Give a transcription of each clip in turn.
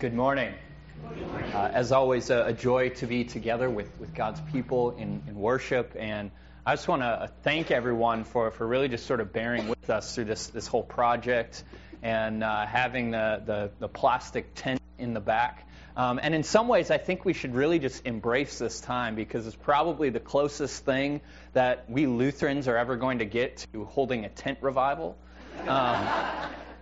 Good morning. Uh, as always, a, a, joy to be together with, with God's people in, in worship. And I just want to thank everyone for, for really just sort of bearing with us through this, this whole project and uh, having the, the, the, plastic tent in the back. Um, and in some ways, I think we should really just embrace this time because it's probably the closest thing that we Lutherans are ever going to get to holding a tent revival. Um,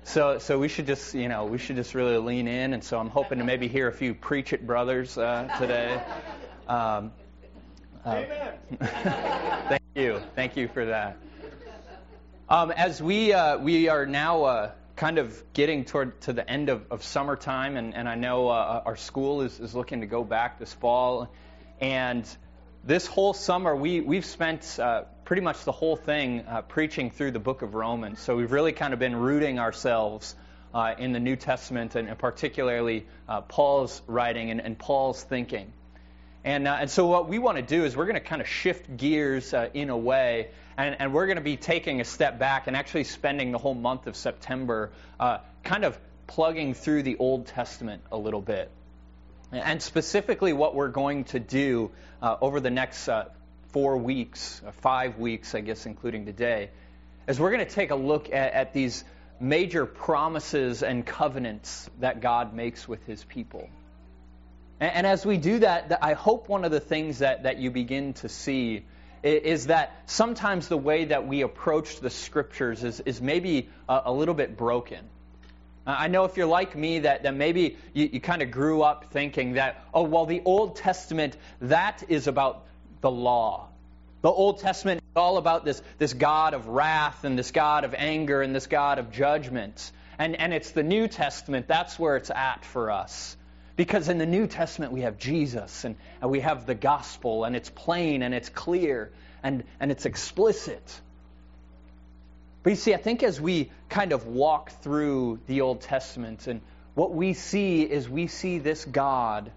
so, so we should just, you know, we should just really lean in. And so I'm hoping to maybe hear a few preach it brothers uh, today. Um, uh, thank you, thank you for that. Um, as we uh, we are now uh, kind of getting toward to the end of, of summertime, and, and I know uh, our school is, is looking to go back this fall, and this whole summer we we've spent uh, pretty much the whole thing uh, preaching through the book of Romans. So we've really kind of been rooting ourselves uh, in the New Testament and, and particularly uh, Paul's writing and, and, Paul's thinking. And, uh, and so what we want to do is we're going to kind of shift gears uh, in a way, and, and we're going to be taking a step back and actually spending the whole month of September uh, kind of plugging through the Old Testament a little bit. And specifically, what we're going to do over the next four weeks, or five weeks, I guess, including today, as we're going to take a look at, at these major promises and covenants that God makes with his people. And, and as we do that, I hope one of the things that, that you begin to see is that sometimes the way that we approach the scriptures is, is maybe a, a little bit broken. I know if you're like me, that, that maybe you, you kind of grew up thinking that, oh, well, the Old Testament, that is about the law. The Old Testament is all about this, this God of wrath and this God of anger and this God of judgment. And, and it's the New Testament, that's where it's at for us. Because in the New Testament we have Jesus and, and we have the gospel, and it's plain and it's clear and, and it's explicit. But you see, I think as we kind of walk through the Old Testament, and what we see is we see this God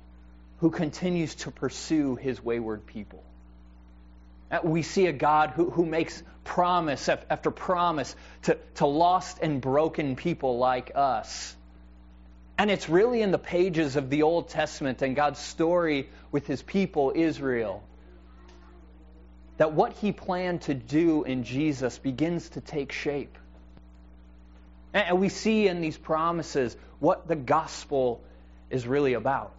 who continues to pursue his wayward people. Uh, we see a God who, who makes promise after promise to, to lost and broken people like us. And it's really in the pages of the Old Testament and God's story with his people, Israel, that what he planned to do in Jesus begins to take shape. And we see in these promises what the gospel is really about.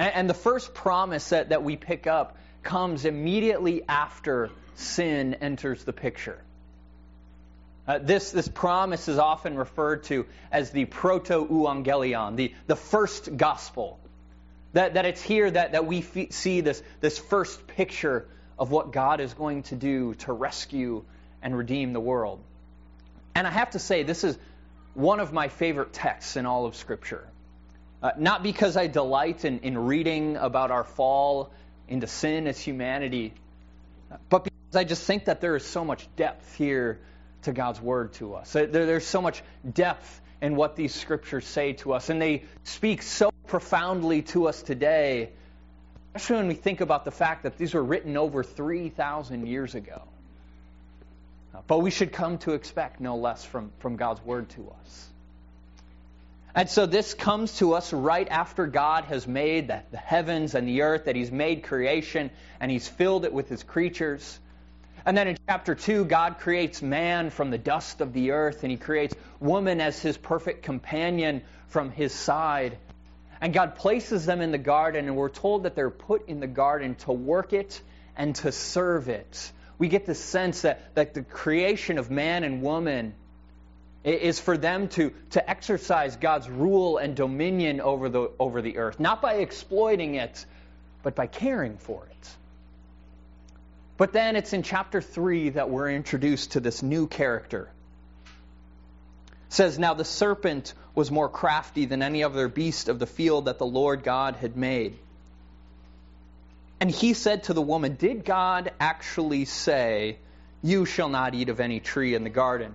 And the first promise that, that we pick up comes immediately after sin enters the picture. Uh, this, this promise is often referred to as the proto-evangelion, the, the first gospel. That, that it's here that, that we f- see this, this first picture of what God is going to do to rescue and redeem the world. And I have to say, this is one of my favorite texts in all of Scripture. Uh, not because I delight in, in reading about our fall into sin as humanity, but because I just think that there is so much depth here to God's Word to us. There's so much depth in what these scriptures say to us, and they speak so profoundly to us today, especially when we think about the fact that these were written over 3,000 years ago. But we should come to expect no less from, from God's Word to us. And so this comes to us right after God has made the, the heavens and the earth, that He's made creation and He's filled it with His creatures. And then in chapter 2, God creates man from the dust of the earth, and He creates woman as His perfect companion from His side. And God places them in the garden, and we're told that they're put in the garden to work it and to serve it. We get the sense that, that the creation of man and woman is for them to, to exercise God's rule and dominion over the, over the earth, not by exploiting it, but by caring for it. But then it's in chapter 3 that we're introduced to this new character. It says, Now the serpent was more crafty than any other beast of the field that the Lord God had made. And he said to the woman, Did God actually say, You shall not eat of any tree in the garden?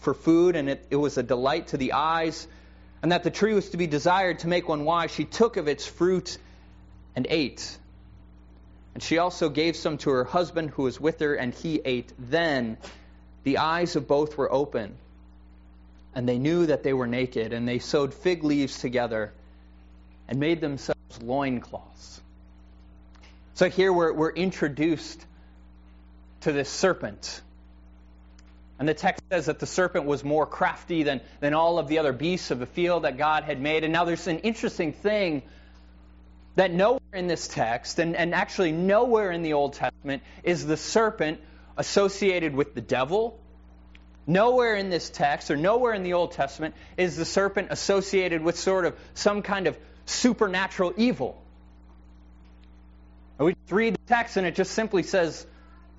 for food, and it, it was a delight to the eyes, and that the tree was to be desired to make one wise, she took of its fruit and ate. And she also gave some to her husband who was with her, and he ate. Then the eyes of both were open, and they knew that they were naked, and they sewed fig leaves together and made themselves loincloths. So here we're, we're introduced to this serpent. And the text says that the serpent was more crafty than, than all of the other beasts of the field that God had made. And now there's an interesting thing that nowhere in this text, and, and actually nowhere in the Old Testament, is the serpent associated with the devil. Nowhere in this text, or nowhere in the Old Testament, is the serpent associated with sort of some kind of supernatural evil. And We read the text and it just simply says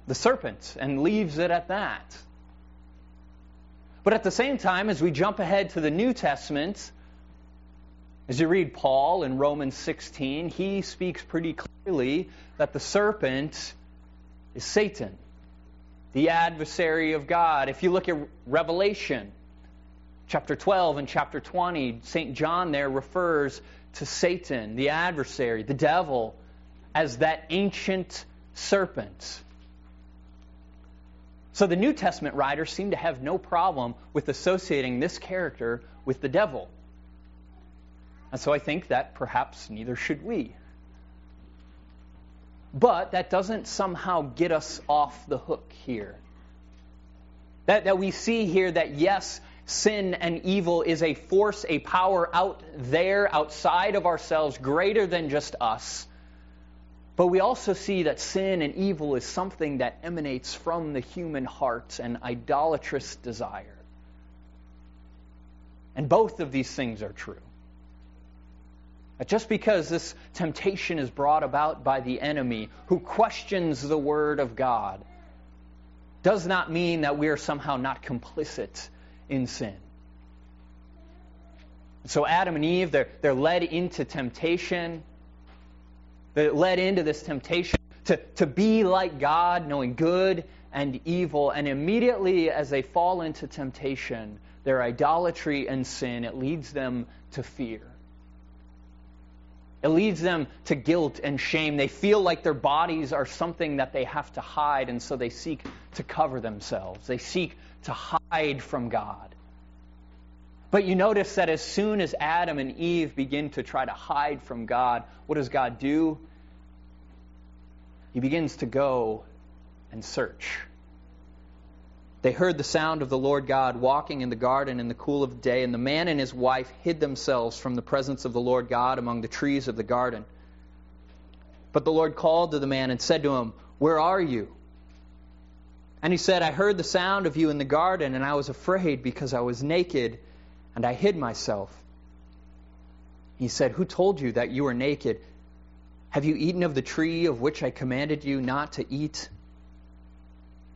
the serpent and leaves it at that. But at the same time, as we jump ahead to the New Testament, as you read Paul in Romans 16, he speaks pretty clearly that the serpent is Satan the adversary of God. If you look at Revelation, chapter 12 and chapter 20, St. John there refers to Satan, the adversary, the devil, as that ancient serpent. So the New Testament writers seem to have no problem with associating this character with the devil. And so I think that perhaps neither should we. But that doesn't somehow get us off the hook here. That, that we see here that yes, sin and evil is a force, a power out there, outside of ourselves, greater than just us. But we also see that sin and evil is something that emanates from the human heart, an idolatrous desire. And both of these things are true. Just because this temptation is brought about by the enemy who questions the Word of God does not mean that we are somehow not complicit in sin. So Adam and Eve, they're, they're led into temptation. They're led into this temptation to, to be like God, knowing good and evil. And immediately as they fall into temptation, their idolatry and sin, it leads them to fear. It leads them to guilt and shame. They feel like their bodies are something that they have to hide, and so they seek to cover themselves. They seek to hide from God. But you notice that as soon as Adam and Eve begin to try to hide from God, what does God do? He begins to go and search. They heard the sound of the Lord God walking in the garden in the cool of the day, and the man and his wife hid themselves from the presence of the Lord God among the trees of the garden. But the Lord called to the man and said to him, Where are you? And he said, I heard the sound of you in the garden, and I was afraid because I was naked, and I hid myself. He said, Who told you that you were naked? Have you eaten of the tree of which I commanded you not to eat?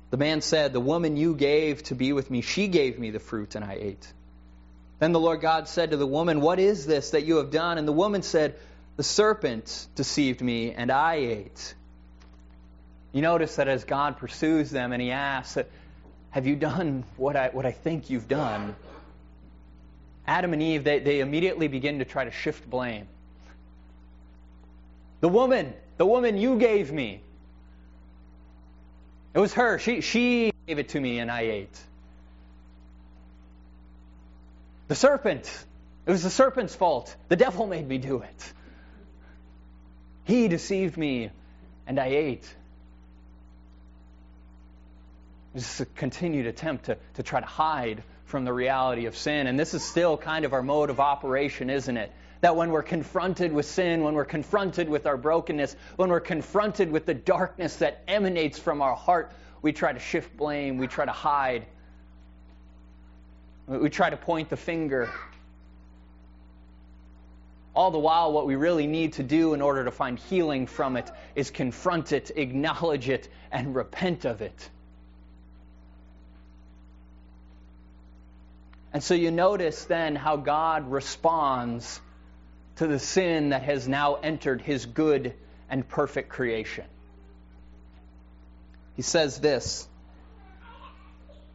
The man said, The woman you gave to be with me, she gave me the fruit, and I ate. Then the Lord God said to the woman, What is this that you have done? And the woman said, The serpent deceived me, and I ate. You notice that as God pursues them and he asks, Have you done what I, what I think you've done? Adam and Eve, they, they immediately begin to try to shift blame. The woman, the woman you gave me. It was her. She, she gave it to me and I ate. The serpent. It was the serpent's fault. The devil made me do it. He deceived me and I ate. This is a continued attempt to, to try to hide from the reality of sin. And this is still kind of our mode of operation, isn't it? That when we're confronted with sin, when we're confronted with our brokenness, when we're confronted with the darkness that emanates from our heart, we try to shift blame, we try to hide, we try to point the finger. All the while, what we really need to do in order to find healing from it is confront it, acknowledge it, and repent of it. And so you notice then how God responds to the sin that has now entered his good and perfect creation. He says this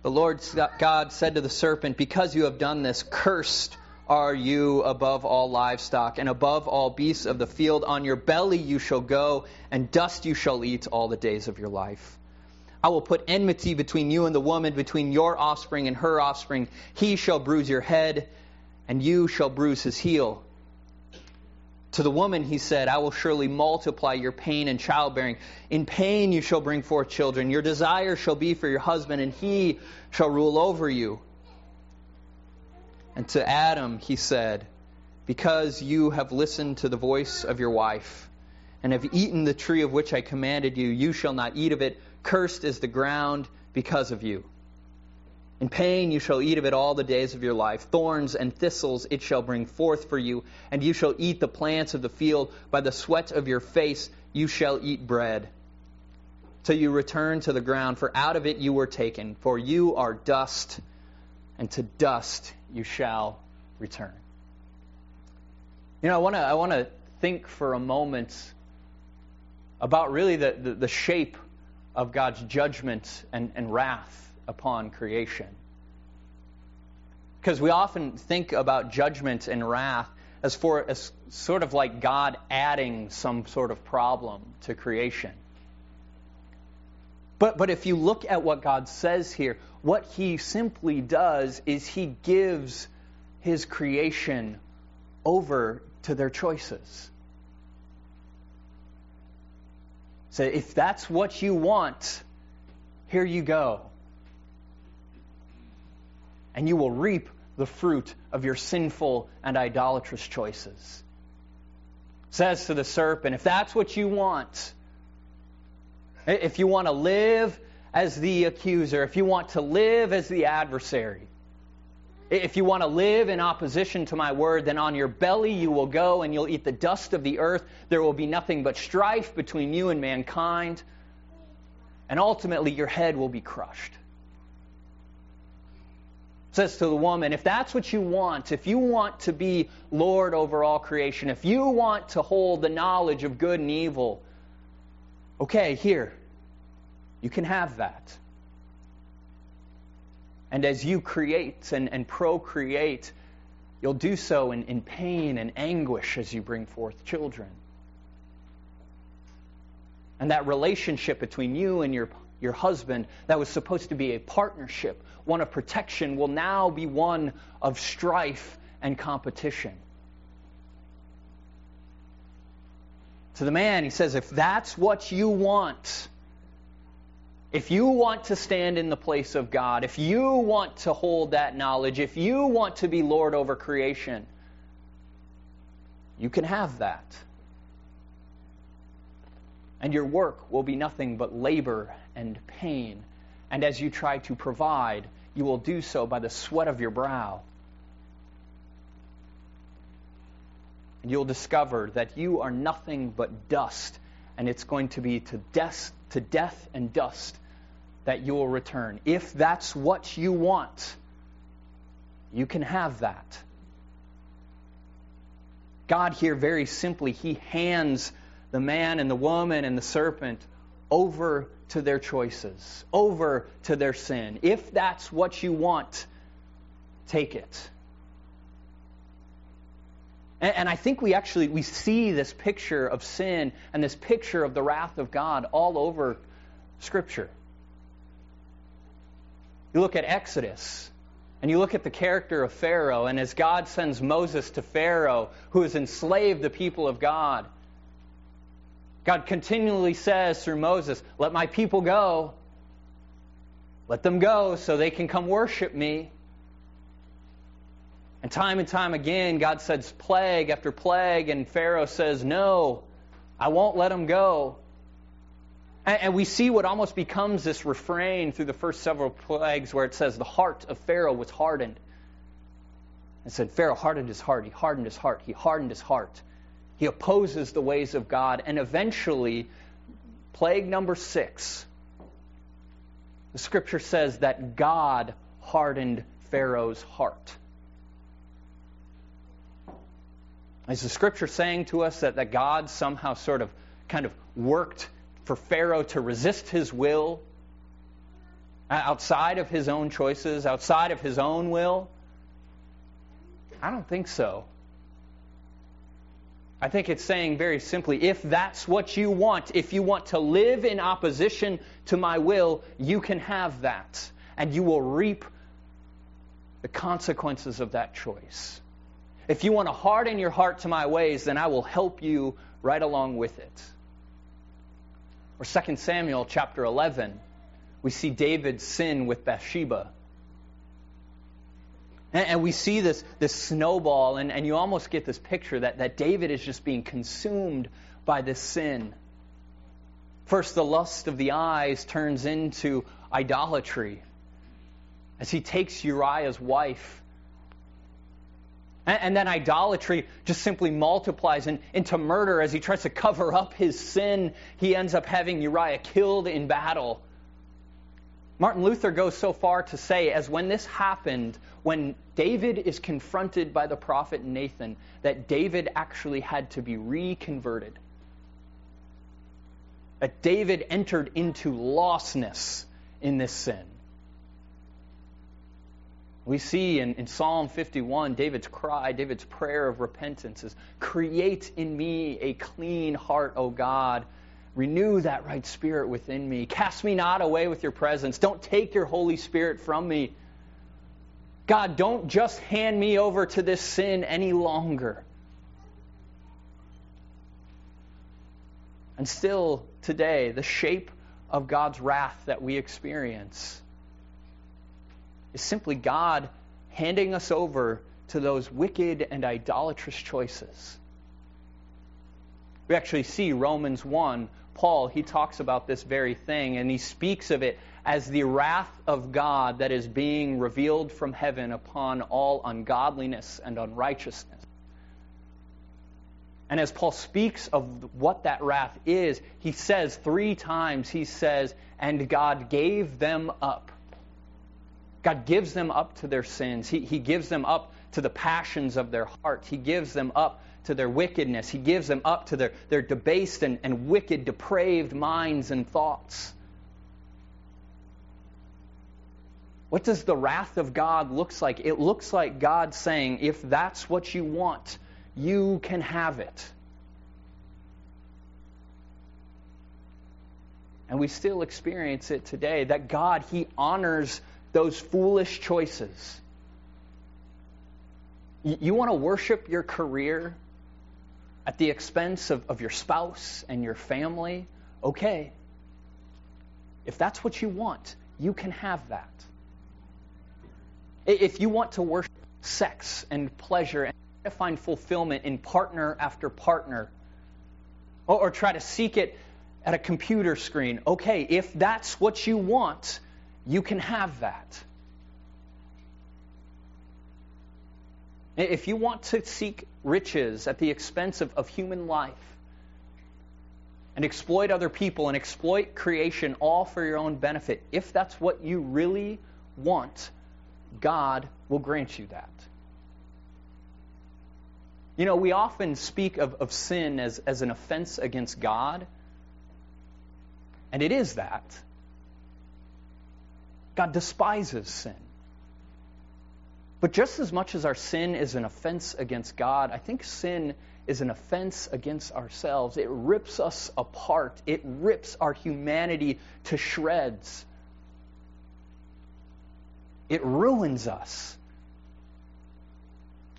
The Lord God said to the serpent, Because you have done this, cursed are you above all livestock and above all beasts of the field. On your belly you shall go, and dust you shall eat all the days of your life. I will put enmity between you and the woman, between your offspring and her offspring. He shall bruise your head, and you shall bruise his heel. To the woman he said, I will surely multiply your pain and childbearing. In pain you shall bring forth children. Your desire shall be for your husband, and he shall rule over you. And to Adam he said, Because you have listened to the voice of your wife, and have eaten the tree of which I commanded you, you shall not eat of it. Cursed is the ground because of you. In pain you shall eat of it all the days of your life. Thorns and thistles it shall bring forth for you, and you shall eat the plants of the field. By the sweat of your face you shall eat bread, till you return to the ground, for out of it you were taken. For you are dust, and to dust you shall return. You know, I want to I want to think for a moment about really the, the, the shape of God's judgment and, and wrath upon creation. Because we often think about judgment and wrath as for as sort of like God adding some sort of problem to creation. But but if you look at what God says here, what he simply does is he gives his creation over to their choices. So if that's what you want, here you go and you will reap the fruit of your sinful and idolatrous choices. Says to the serpent, if that's what you want, if you want to live as the accuser, if you want to live as the adversary, if you want to live in opposition to my word, then on your belly you will go and you'll eat the dust of the earth. There will be nothing but strife between you and mankind. And ultimately, your head will be crushed It says to the woman, if that's what you want, if you want to be Lord over all creation, if you want to hold the knowledge of good and evil, okay, here, you can have that. And as you create and, and procreate, you'll do so in, in pain and anguish as you bring forth children. And that relationship between you and your your husband, that was supposed to be a partnership, one of protection, will now be one of strife and competition. To the man, he says, if that's what you want, if you want to stand in the place of God, if you want to hold that knowledge, if you want to be Lord over creation, you can have that. And your work will be nothing but labor and pain. And as you try to provide, you will do so by the sweat of your brow. And you'll discover that you are nothing but dust, and it's going to be to death, to death and dust that you will return. If that's what you want, you can have that. God here, very simply, He hands the man and the woman and the serpent over to their choices, over to their sin. If that's what you want, take it. And, and, I think we actually we see this picture of sin and this picture of the wrath of God all over Scripture. You look at Exodus, and you look at the character of Pharaoh, and as God sends Moses to Pharaoh, who has enslaved the people of God, God continually says through Moses, Let my people go. Let them go so they can come worship me. And time and time again, God says plague after plague, and Pharaoh says, No, I won't let them go. And, we see what almost becomes this refrain through the first several plagues where it says, The heart of Pharaoh was hardened. And said, Pharaoh hardened his heart. He hardened his heart. He hardened his heart. He opposes the ways of God. And eventually, plague number six, the scripture says that God hardened Pharaoh's heart. Is the scripture saying to us that, that God somehow sort of kind of worked for Pharaoh to resist his will uh, outside of his own choices, outside of his own will? I don't think so. I think it's saying very simply if that's what you want, if you want to live in opposition to my will, you can have that. And you will reap the consequences of that choice. If you want to harden your heart to my ways, then I will help you right along with it. Or 2 Samuel chapter 11, we see David's sin with Bathsheba. And, and we see this, this snowball, and, and you almost get this picture that, that David is just being consumed by this sin. First, the lust of the eyes turns into idolatry as he takes Uriah's wife. And, and then idolatry just simply multiplies in, into murder as he tries to cover up his sin. He ends up having Uriah killed in battle. Martin Luther goes so far to say, as when this happened, when David is confronted by the prophet Nathan, that David actually had to be reconverted. That David entered into lostness in this sin. We see in, in Psalm 51 David's cry, David's prayer of repentance is Create in me a clean heart, O God Renew that right spirit within me. Cast me not away with your presence. Don't take your Holy Spirit from me. God, don't just hand me over to this sin any longer. And still today, the shape of God's wrath that we experience is simply God handing us over to those wicked and idolatrous choices. We actually see Romans 1 Paul, he talks about this very thing, and he speaks of it as the wrath of God that is being revealed from heaven upon all ungodliness and unrighteousness. And as Paul speaks of what that wrath is, he says three times, he says, and God gave them up. God gives them up to their sins. He, he gives them up to the passions of their heart. He gives them up to their wickedness. He gives them up to their, their debased and, and wicked, depraved minds and thoughts. What does the wrath of God looks like? It looks like God saying, if that's what you want, you can have it. And we still experience it today that God, He honors those foolish choices. You want to worship your career? at the expense of, of your spouse and your family, okay. If that's what you want, you can have that. If you want to worship sex and pleasure and try to find fulfillment in partner after partner, or, or try to seek it at a computer screen, okay, if that's what you want, you can have that. If you want to seek riches at the expense of, of human life and exploit other people and exploit creation all for your own benefit, if that's what you really want, God will grant you that. You know, we often speak of, of sin as, as an offense against God, and it is that. God despises sin. But just as much as our sin is an offense against God, I think sin is an offense against ourselves. It rips us apart, it rips our humanity to shreds. It ruins us.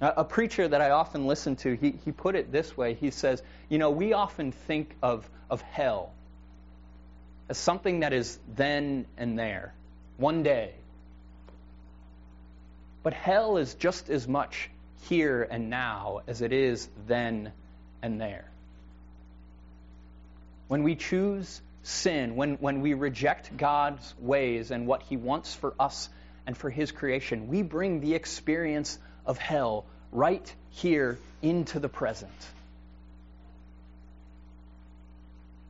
A, preacher that I often listen to, he, he put it this way. He says, You know, we often think of, of hell as something that is then and there, one day. But hell is just as much here and now as it is then and there. When we choose sin, when, when we reject God's ways and what He wants for us and for His creation, we bring the experience of hell right here into the present.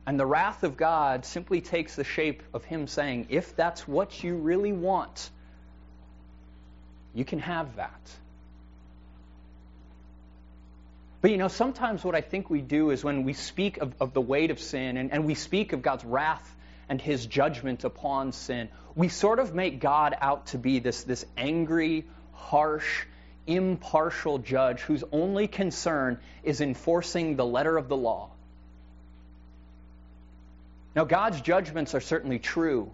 And the wrath of God simply takes the shape of Him saying, if that's what you really want, You can have that. But you know, sometimes what I think we do is when we speak of, of the weight of sin and, and we speak of God's wrath and his judgment upon sin, we sort of make God out to be this, this angry, harsh, impartial judge whose only concern is enforcing the letter of the law. Now, God's judgments are certainly true.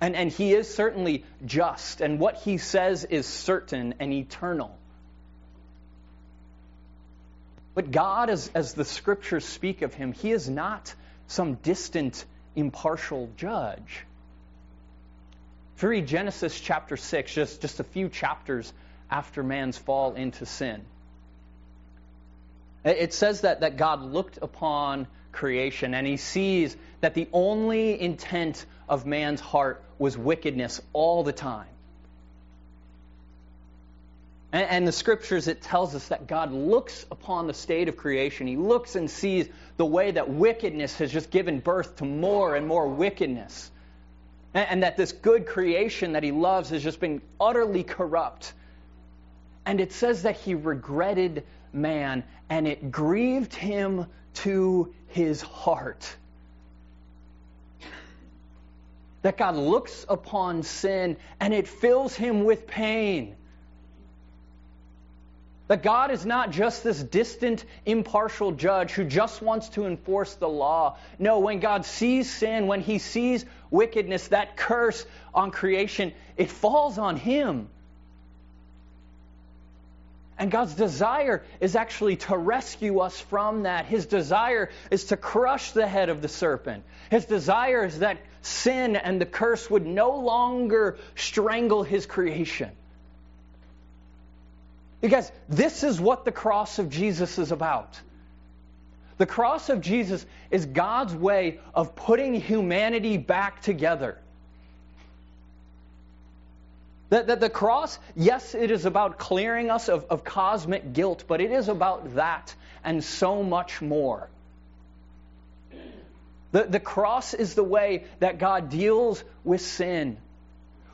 And, and he is certainly just, and what he says is certain and eternal. But God, as, as the scriptures speak of him, he is not some distant, impartial judge. If you read Genesis chapter 6, just, just a few chapters after man's fall into sin, it says that, that God looked upon creation and he sees that the only intent of man's heart was wickedness all the time. And, and the scriptures, it tells us that God looks upon the state of creation. He looks and sees the way that wickedness has just given birth to more and more wickedness. And, and that this good creation that he loves has just been utterly corrupt. And it says that he regretted man, and it grieved him to his heart. That God looks upon sin and it fills him with pain. That God is not just this distant, impartial judge who just wants to enforce the law. No, when God sees sin, when he sees wickedness, that curse on creation, it falls on him. And God's desire is actually to rescue us from that. His desire is to crush the head of the serpent. His desire is that sin and the curse would no longer strangle his creation. Because this is what the cross of Jesus is about. The cross of Jesus is God's way of putting humanity back together. That, that the cross, yes, it is about clearing us of, of cosmic guilt, but it is about that and so much more. The, the cross is the way that God deals with sin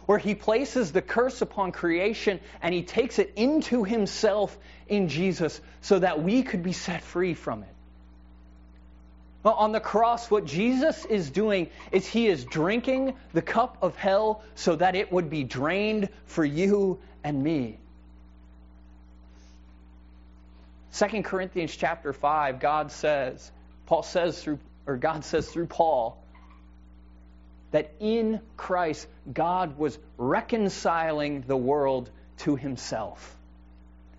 where he places the curse upon creation and he takes it into himself in Jesus so that we could be set free from it. On the cross, what Jesus is doing is he is drinking the cup of hell so that it would be drained for you and me. 2 Corinthians chapter 5, God says, Paul says through, or God says through Paul, that in Christ, God was reconciling the world to himself,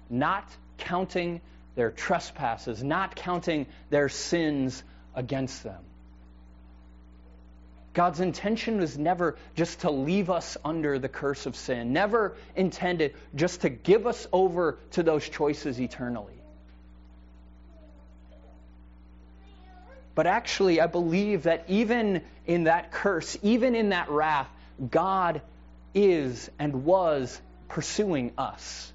not counting their trespasses, not counting their sins against them. God's intention was never just to leave us under the curse of sin, never intended just to give us over to those choices eternally. But actually, I believe that even in that curse, even in that wrath, God is and was pursuing us.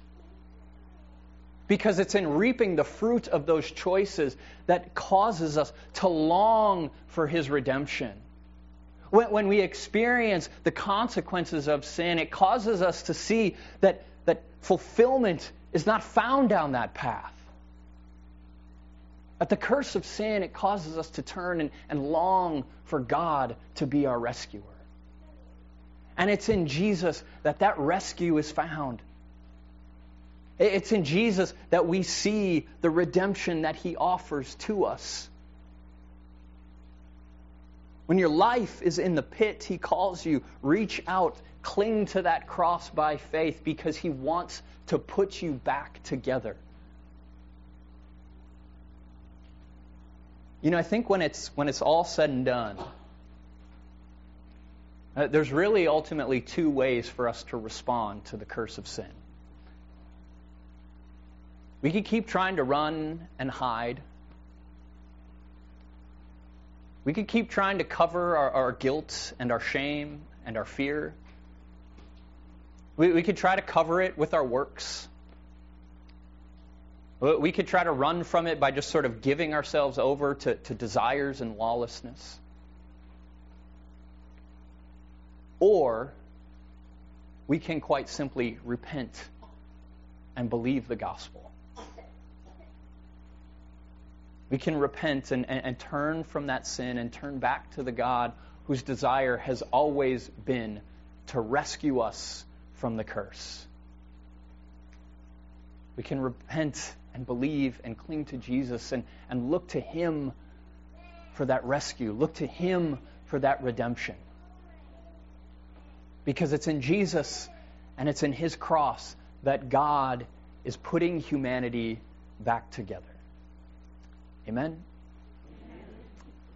Because it's in reaping the fruit of those choices that causes us to long for His redemption. When, when we experience the consequences of sin, it causes us to see that, that fulfillment is not found down that path. At the curse of sin, it causes us to turn and, and long for God to be our rescuer. And it's in Jesus that that rescue is found. It's in Jesus that we see the redemption that he offers to us. When your life is in the pit, he calls you, reach out, cling to that cross by faith because he wants to put you back together. You know, I think when it's when it's all said and done, uh, there's really ultimately two ways for us to respond to the curse of sin. We could keep trying to run and hide. We could keep trying to cover our, our guilt and our shame and our fear. We, we could try to cover it with our works. We could try to run from it by just sort of giving ourselves over to, to desires and lawlessness. Or we can quite simply repent and believe the gospel. We can repent and, and, and, turn from that sin and turn back to the God whose desire has always been to rescue us from the curse. We can repent and believe and cling to Jesus and, and look to Him for that rescue, look to Him for that redemption. Because it's in Jesus and it's in His cross that God is putting humanity back together. Amen?